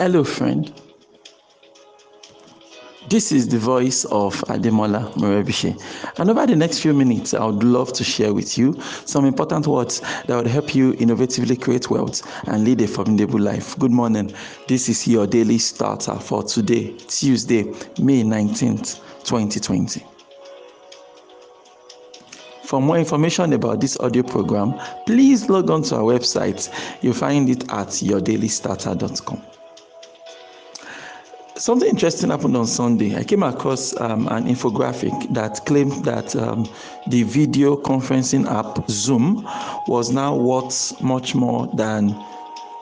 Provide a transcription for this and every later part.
Hello, friend. This is the voice of Ademola Morebise. And over the next few minutes, I would love to share with you some important words that would help you innovatively create wealth and lead a formidable life. Good morning. This is your daily starter for today, Tuesday, May 19th, 2020. For more information about this audio program, please log on to our website. You'll find it at yourdailystarter.com. Something interesting happened on Sunday. I came across um, an infographic that claimed that um, the video conferencing app Zoom was now worth much more than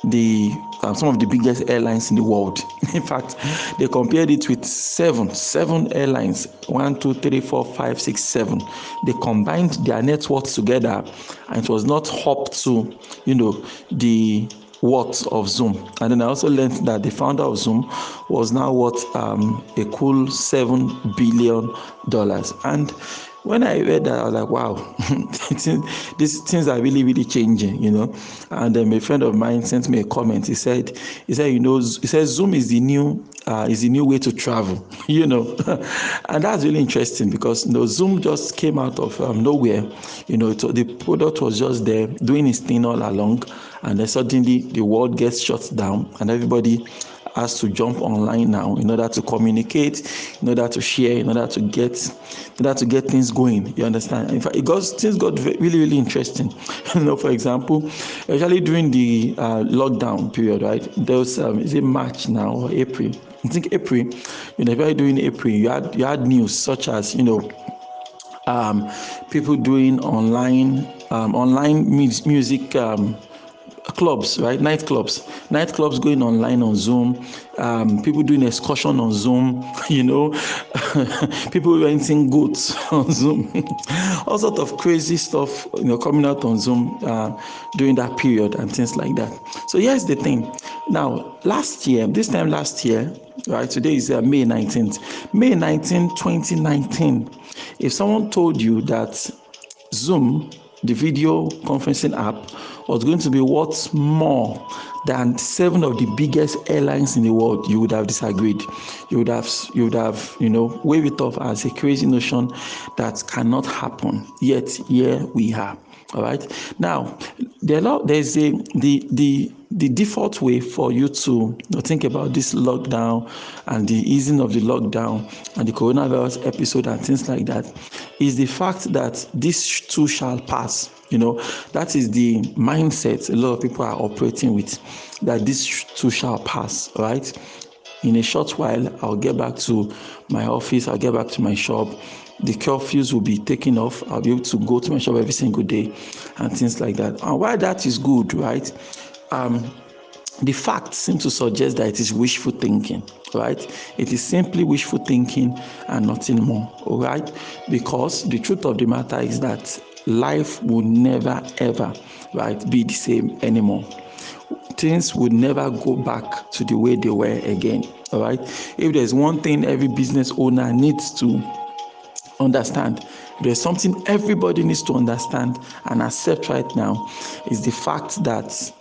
the um, some of the biggest airlines in the world. In fact, they compared it with seven, seven airlines, one, two, three, four, five, six, seven. They combined their net worth together, and it was not up to, you know, the worth of Zoom. And then I also learned that the founder of Zoom was now worth um, a cool seven billion dollars. And when I read that, I was like, wow, these things are really, really changing, you know. And then a friend of mine sent me a comment. He said, he said, you know, he said Zoom is the new uh, is the new way to travel, you know. and that's really interesting because you know, Zoom just came out of um, nowhere. You know, it, the product was just there doing its thing all along, and then suddenly the world gets shut down, and everybody has to jump online now in order to communicate, in order to share, in order to get, in order to get things going. You understand? In fact, it got things got really, really interesting. you know, for example, especially during the uh, lockdown period, right? There was um, is it March now or April? I think April. You know, during April, you had you had news such as you know. Um, people doing online um, online music um, clubs, right? Nightclubs, nightclubs going online on Zoom, um, people doing excursion on Zoom, you know, people renting goods on Zoom, all sort of crazy stuff, you know, coming out on Zoom uh, during that period and things like that. So here's the thing. Now, last year, this time last year, right? Today is uh, May 19th. May 19, 2019. If someone told you that Zoom, the video conferencing app, was going to be worth more than seven of the biggest airlines in the world, you would have disagreed. You would have, you would have, you know, waved it off as a crazy notion that cannot happen. Yet here we are. All right. Now, there are, there's a the the the default way for you to think about this lockdown and the easing of the lockdown and the coronavirus episode and things like that is the fact that this too shall pass. You know, that is the mindset a lot of people are operating with that this too shall pass, right? In a short while, I'll get back to my office, I'll get back to my shop. The curfews will be taken off. I'll be able to go to my shop every single day and things like that. And why that is good, right? Um, the facts seem to suggest that it is wishful thinking, right? It is simply wishful thinking and nothing more, all right? Because the truth of the matter is that life will never ever right be the same anymore things would never go back to the way they were again all right if there's one thing every business owner needs to understand there's something everybody needs to understand and accept right now is the fact that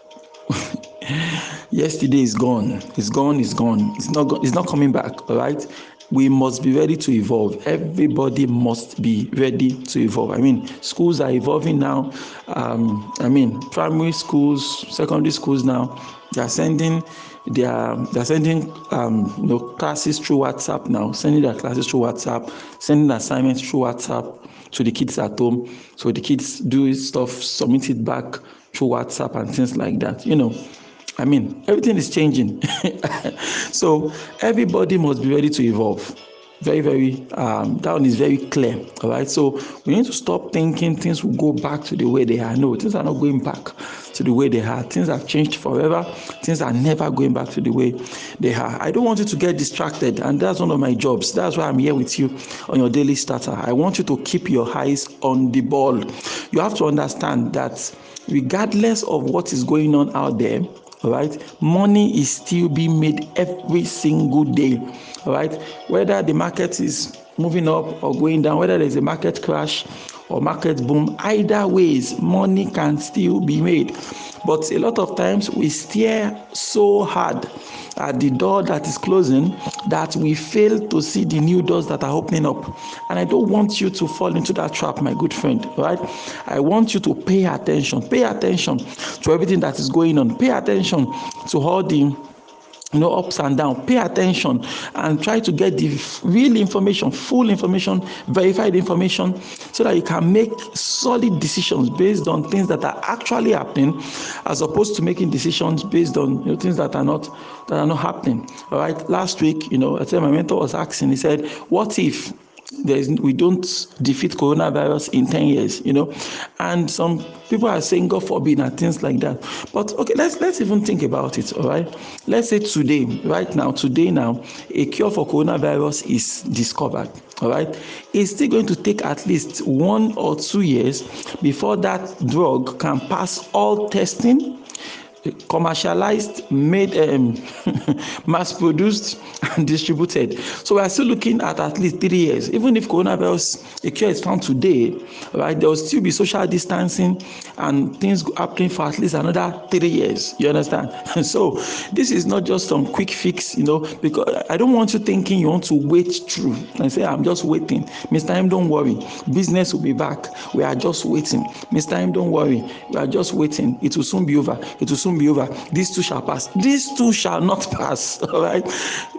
yesterday is gone it's gone it's gone it's not it's not coming back all right we must be ready to evolve. Everybody must be ready to evolve. I mean, schools are evolving now. Um, I mean, primary schools, secondary schools now, they are sending they are they are sending um, you know classes through WhatsApp now, sending their classes through WhatsApp, sending assignments through WhatsApp to the kids at home. So the kids do stuff, submit it back through WhatsApp and things like that. You know, I mean, everything is changing. so everybody must be ready to evolve. Very, very, um, that one is very clear. All right. So we need to stop thinking things will go back to the way they are. No, things are not going back to the way they are. Things have changed forever. Things are never going back to the way they are. I don't want you to get distracted, and that's one of my jobs. That's why I'm here with you on your daily starter. I want you to keep your eyes on the ball. You have to understand that regardless of what is going on out there, all right money is still being made every single day all right whether the market is moving up or going down whether there's a market crash or market boom, either ways, money can still be made. But a lot of times we stare so hard at the door that is closing that we fail to see the new doors that are opening up. And I don't want you to fall into that trap, my good friend, right? I want you to pay attention. Pay attention to everything that is going on. Pay attention to all the you know ups and down. Pay attention and try to get the real information full information verified information so that you can make solid decisions based on things that are actually happening as opposed to making decisions based on you know, things that are not that are not happening. All right? Last week you know i said my mentor was asking he said what if there's we don't defeat coronavirus in 10 years you know? And some people are saying god forbid and things like that. But okay let's let's even think about it all right? Let's say today right now today now a cure for coronavirus is discovered all right? It's still going to take at least one or two years before that drug can pass all testing commercialized, made, um, mass produced, and distributed. So we are still looking at at least three years. Even if coronavirus a cure is found today, right, there will still be social distancing and things happening for at least another three years. You understand? so this is not just some quick fix, you know, because I don't want you thinking you want to wait through and say, I'm just waiting. Mr. M, don't worry. Business will be back. We are just waiting. Mr. M, don't worry. We are just waiting. It will soon be over. It will soon be over. These too shall pass. These too shall not pass. All right.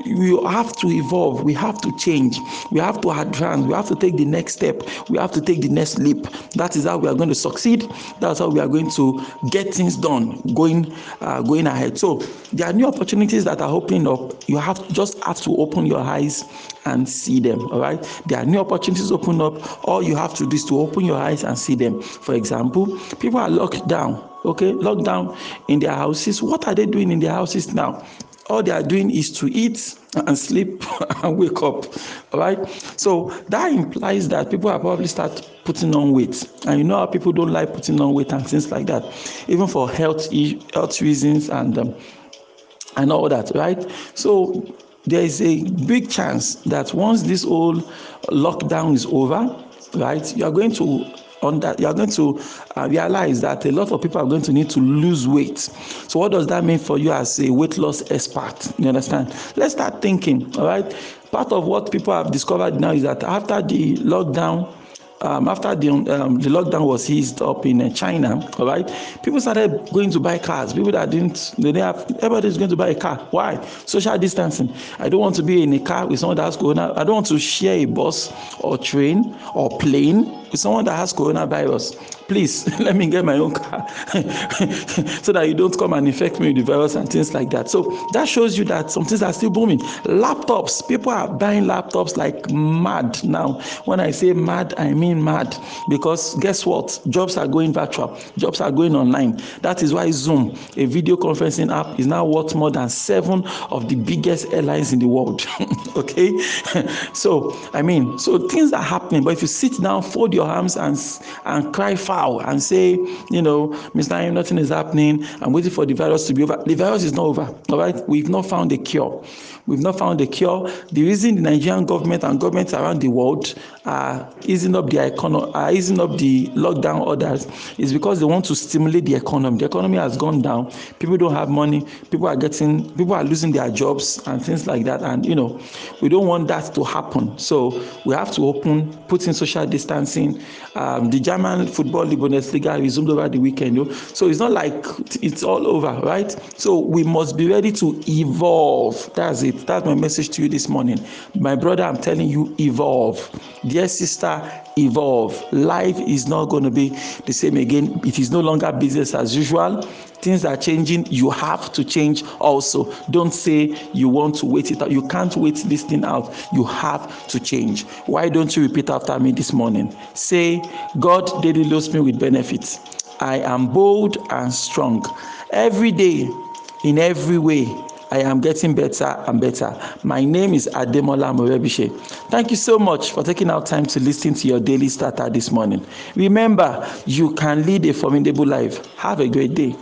We have to evolve. We have to change. We have to advance. We have to take the next step. We have to take the next leap. That is how we are going to succeed. That's how we are going to get things done going uh, going ahead. So there are new opportunities that are opening up. You have just have to open your eyes and see them. All right. There are new opportunities open up. All you have to do is to open your eyes and see them. For example, people are locked down okay locked down in their houses what are they doing in their houses now all they are doing is to eat and sleep and wake up all right so that implies that people are probably start putting on weight and you know how people don't like putting on weight and things like that even for health health reasons and um, and all that right so there is a big chance that once this whole lockdown is over right you are going to that you are going to uh, realize that a lot of people are going to need to lose weight. So what does that mean for you as a weight loss expert? You understand? Let's start thinking all right? Part of what people have discovered now is that after the lockdown um, after the, um, the lockdown was eased up in uh, China, all right, people started going to buy cars. People that didn't, they didn't have, everybody's going to buy a car. Why? Social distancing. I don't want to be in a car with someone that's corona. I don't want to share a bus or train or plane with someone that has coronavirus please let me get my own car. So that you don't come and infect me with the virus and things like that. So that shows you that some things are still booming. Laptops people are buying laptops like mad now. When i say mad i mean mad. Because guess what? Jobs are going virtual. Jobs are going online. That is why zoom a video conferencing app is now worth more than seven of the biggest airlines in the world. Okay? So i mean so things are happening. But if you sit down fold your arms and and cry foul and say you know mr im nothing is happening. I'm waiting for the virus to be over. The virus is not over all right? We've not found a cure. We've not found a cure. The reason the nigerian government and governments around the world are easing up the economy are easing up the lockdown orders is because they want to stimulate the economy. The economy has gone down. People don't have money. People are getting people are losing their jobs and things like that. And you know we don't want that to happen. So we have to open put in social distancing um, the german football league bundesliga resumed over the weekend you know? so it's not like it's all over right? So we must be ready to evolve. That's it. That's my message to you this morning. My brother i'm telling you evolve. Dear sister evolve. Life is not going to be the same again. It is no longer business as usual things are changing you have to change also don't say you want to wait it out you can't wait this thing out you have to change why don't you repeat after me this morning say god daily loads me with benefits i am bold and strong every day in every way I am getting better and better. My name is Ademola Morebise. Thank you so much for taking out time to listen to your daily starter this morning. Remember, you can lead a formidable life. Have a great day.